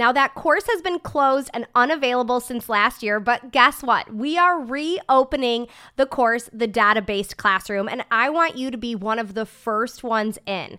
Now, that course has been closed and unavailable since last year, but guess what? We are reopening the course, the data based classroom, and I want you to be one of the first ones in.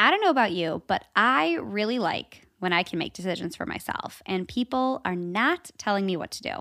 I don't know about you, but I really like when I can make decisions for myself and people are not telling me what to do.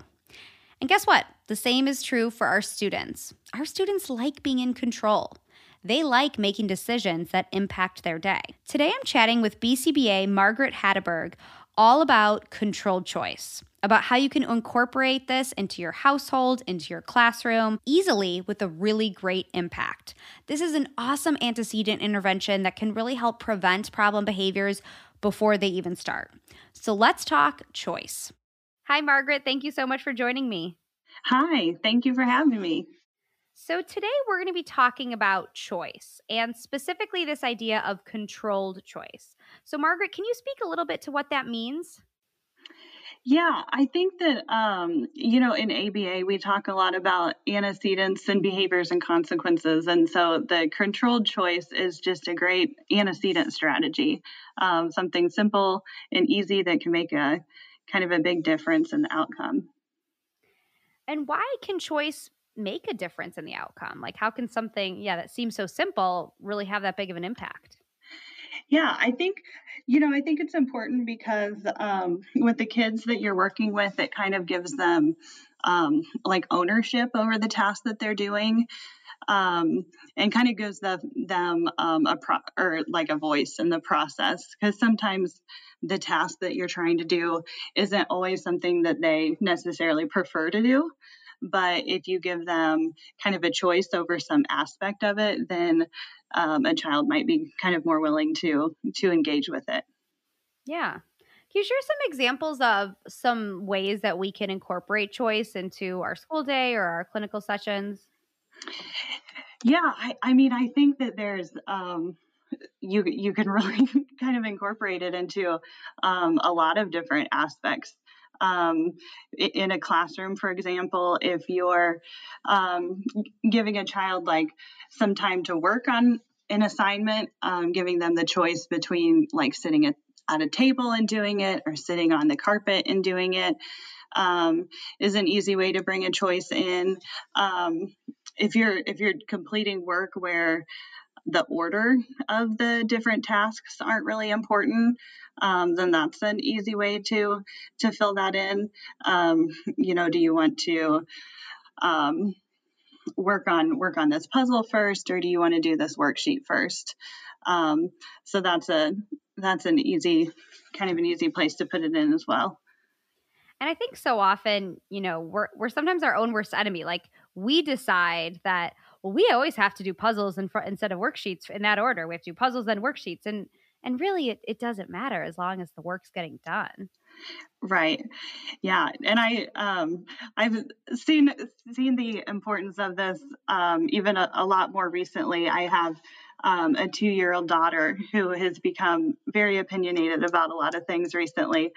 And guess what? The same is true for our students. Our students like being in control. They like making decisions that impact their day. Today I'm chatting with BCBA Margaret Hatteberg all about controlled choice about how you can incorporate this into your household, into your classroom easily with a really great impact. This is an awesome antecedent intervention that can really help prevent problem behaviors before they even start. So let's talk choice. Hi, Margaret. Thank you so much for joining me. Hi, thank you for having me. So, today we're going to be talking about choice and specifically this idea of controlled choice. So, Margaret, can you speak a little bit to what that means? Yeah, I think that, um, you know, in ABA, we talk a lot about antecedents and behaviors and consequences. And so the controlled choice is just a great antecedent strategy, um, something simple and easy that can make a kind of a big difference in the outcome. And why can choice make a difference in the outcome? Like, how can something, yeah, that seems so simple really have that big of an impact? Yeah, I think, you know, I think it's important because um, with the kids that you're working with, it kind of gives them um, like ownership over the task that they're doing. Um, and kind of gives the, them um, a pro- or like a voice in the process because sometimes the task that you're trying to do isn't always something that they necessarily prefer to do but if you give them kind of a choice over some aspect of it then um, a child might be kind of more willing to to engage with it. Yeah. Can you share some examples of some ways that we can incorporate choice into our school day or our clinical sessions? Yeah, I, I mean, I think that there's um, you you can really kind of incorporate it into um, a lot of different aspects. Um, in a classroom, for example, if you're um, giving a child like some time to work on an assignment, um, giving them the choice between like sitting at, at a table and doing it or sitting on the carpet and doing it um, is an easy way to bring a choice in. Um, if you're if you're completing work where the order of the different tasks aren't really important, um, then that's an easy way to to fill that in. Um, you know, do you want to um, work on work on this puzzle first, or do you want to do this worksheet first? Um, so that's a that's an easy kind of an easy place to put it in as well. And I think so often, you know, we're we're sometimes our own worst enemy. Like we decide that well, we always have to do puzzles in instead of worksheets in that order. We have to do puzzles and worksheets, and and really, it, it doesn't matter as long as the work's getting done. Right. Yeah. And I um I've seen seen the importance of this um even a, a lot more recently. I have um, a two year old daughter who has become very opinionated about a lot of things recently.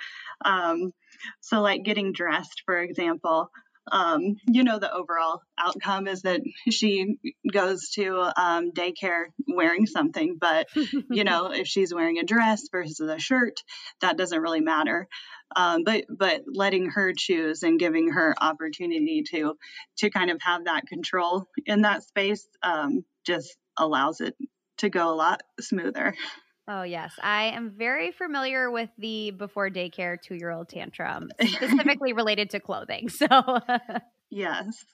Um, so, like getting dressed, for example, um, you know, the overall outcome is that she goes to um, daycare wearing something. But, you know, if she's wearing a dress versus a shirt, that doesn't really matter. Um, but but letting her choose and giving her opportunity to to kind of have that control in that space um, just allows it to go a lot smoother. Oh, yes. I am very familiar with the before daycare two year old tantrum, specifically related to clothing. So, yes.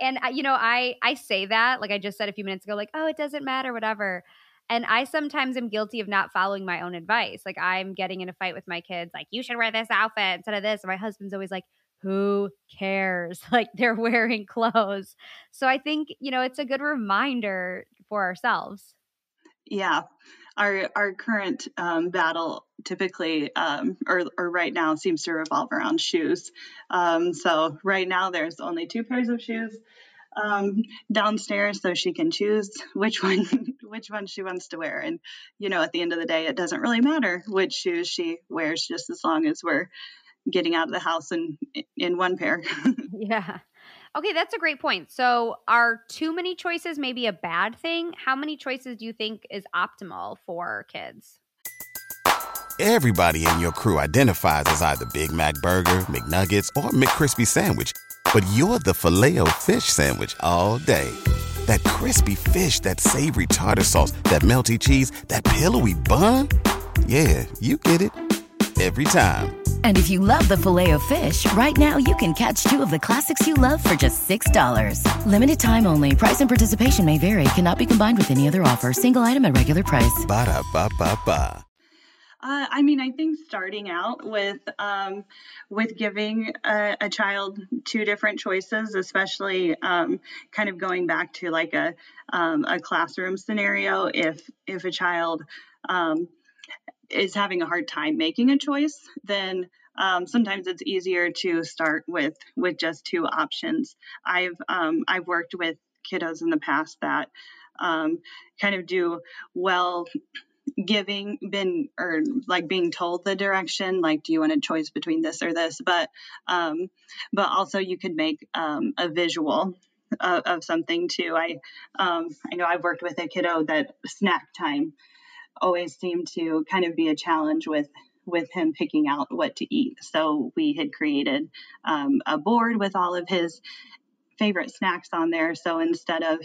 And, you know, I, I say that, like I just said a few minutes ago, like, oh, it doesn't matter, whatever. And I sometimes am guilty of not following my own advice. Like, I'm getting in a fight with my kids, like, you should wear this outfit instead of this. And my husband's always like, who cares? Like, they're wearing clothes. So I think, you know, it's a good reminder for ourselves. Yeah our our current um, battle typically um, or, or right now seems to revolve around shoes. Um, so right now there's only two pairs of shoes um, downstairs, so she can choose which one which one she wants to wear. And you know, at the end of the day, it doesn't really matter which shoes she wears, just as long as we're getting out of the house in in one pair. yeah. Okay, that's a great point. So, are too many choices maybe a bad thing? How many choices do you think is optimal for kids? Everybody in your crew identifies as either Big Mac Burger, McNuggets, or McCrispy Sandwich, but you're the filet fish Sandwich all day. That crispy fish, that savory tartar sauce, that melty cheese, that pillowy bun. Yeah, you get it every time. And if you love the filet of fish, right now you can catch two of the classics you love for just $6. Limited time only. Price and participation may vary. Cannot be combined with any other offer. Single item at regular price. Ba da ba ba ba. Uh, I mean, I think starting out with um, with giving a, a, child two different choices, especially um, kind of going back to like a um, a classroom scenario, if if a child um, is having a hard time making a choice, then um, sometimes it's easier to start with with just two options. I've um, I've worked with kiddos in the past that um, kind of do well giving been or like being told the direction like do you want a choice between this or this but um but also you could make um a visual of, of something too i um i know i've worked with a kiddo that snack time always seemed to kind of be a challenge with with him picking out what to eat. So we had created um, a board with all of his favorite snacks on there. So instead of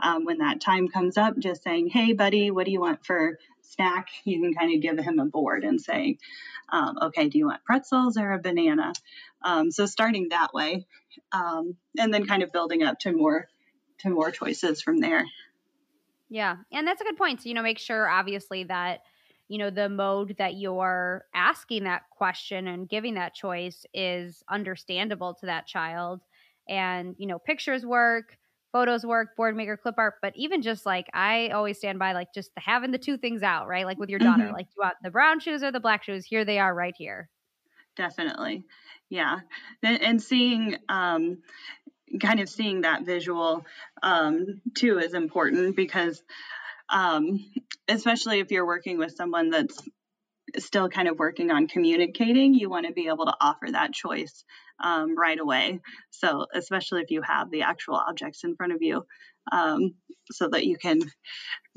um, when that time comes up, just saying, "Hey, buddy, what do you want for snack?" You can kind of give him a board and say, um, "Okay, do you want pretzels or a banana?" Um, so starting that way, um, and then kind of building up to more to more choices from there. Yeah. And that's a good point. So, you know, make sure obviously that, you know, the mode that you're asking that question and giving that choice is understandable to that child. And, you know, pictures work, photos work, Boardmaker, clip art, but even just like I always stand by like just the, having the two things out, right? Like with your daughter, mm-hmm. like do you want the brown shoes or the black shoes? Here they are right here. Definitely. Yeah. And seeing um kind of seeing that visual um, too is important because um, especially if you're working with someone that's still kind of working on communicating, you want to be able to offer that choice um, right away. So, especially if you have the actual objects in front of you, um, so that you can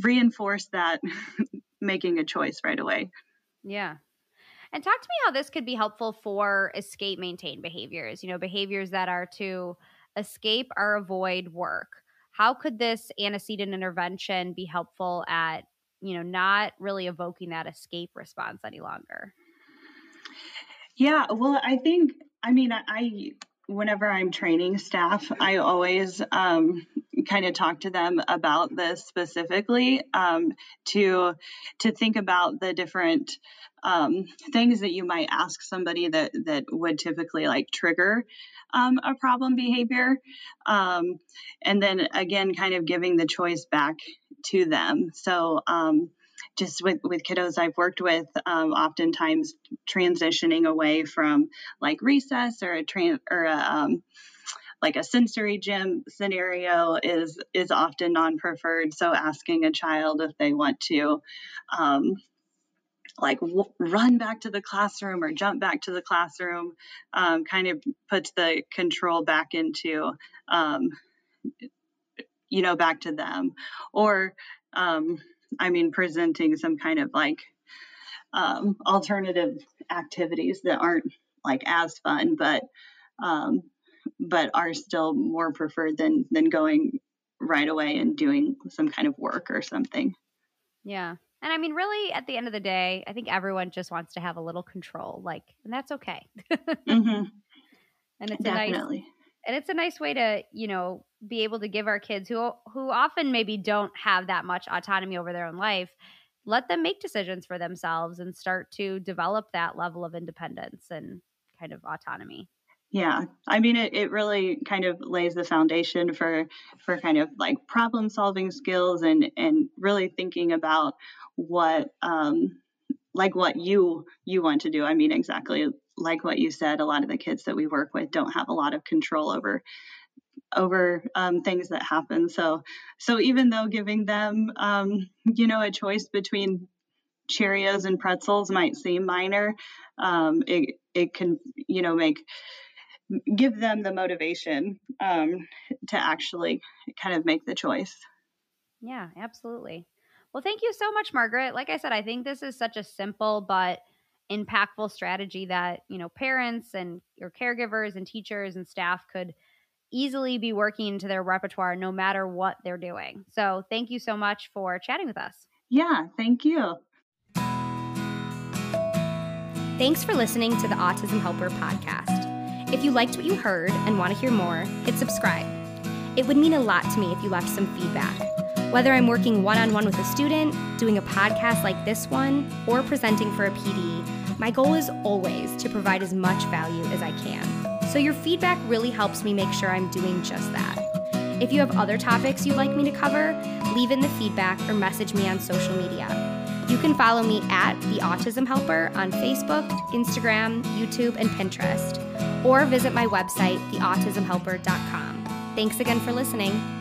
reinforce that making a choice right away. Yeah. And talk to me how this could be helpful for escape maintain behaviors, you know, behaviors that are to escape or avoid work. How could this antecedent intervention be helpful at, you know, not really evoking that escape response any longer? Yeah, well, I think, I mean, I, whenever I'm training staff, I always um, kind of talk to them about this specifically um, to to think about the different um, things that you might ask somebody that that would typically like trigger um, a problem behavior, um, and then again, kind of giving the choice back to them. So um, just with, with kiddos I've worked with, um, oftentimes transitioning away from like recess or a tran- or a, um, like a sensory gym scenario is is often non-preferred. So asking a child if they want to. Um, like w- run back to the classroom or jump back to the classroom um, kind of puts the control back into um, you know back to them or um, I mean, presenting some kind of like um, alternative activities that aren't like as fun, but um, but are still more preferred than than going right away and doing some kind of work or something. Yeah. And I mean, really, at the end of the day, I think everyone just wants to have a little control, like, and that's okay. mm-hmm. And it's Definitely. a nice, and it's a nice way to, you know, be able to give our kids who who often maybe don't have that much autonomy over their own life let them make decisions for themselves and start to develop that level of independence and kind of autonomy. Yeah i mean it, it really kind of lays the foundation for for kind of like problem solving skills and and really thinking about what um like what you you want to do. I mean exactly like what you said a lot of the kids that we work with don't have a lot of control over over um, things that happen. So, so even though giving them, um, you know, a choice between Cheerios and pretzels might seem minor, um, it it can, you know, make give them the motivation um, to actually kind of make the choice. Yeah, absolutely. Well, thank you so much, Margaret. Like I said, I think this is such a simple but impactful strategy that you know parents and your caregivers and teachers and staff could easily be working into their repertoire no matter what they're doing. So, thank you so much for chatting with us. Yeah, thank you. Thanks for listening to the Autism Helper podcast. If you liked what you heard and want to hear more, hit subscribe. It would mean a lot to me if you left some feedback. Whether I'm working one on one with a student, doing a podcast like this one, or presenting for a PD, my goal is always to provide as much value as I can. So your feedback really helps me make sure I'm doing just that. If you have other topics you'd like me to cover, leave in the feedback or message me on social media. You can follow me at The Autism Helper on Facebook, Instagram, YouTube, and Pinterest, or visit my website, theautismhelper.com. Thanks again for listening.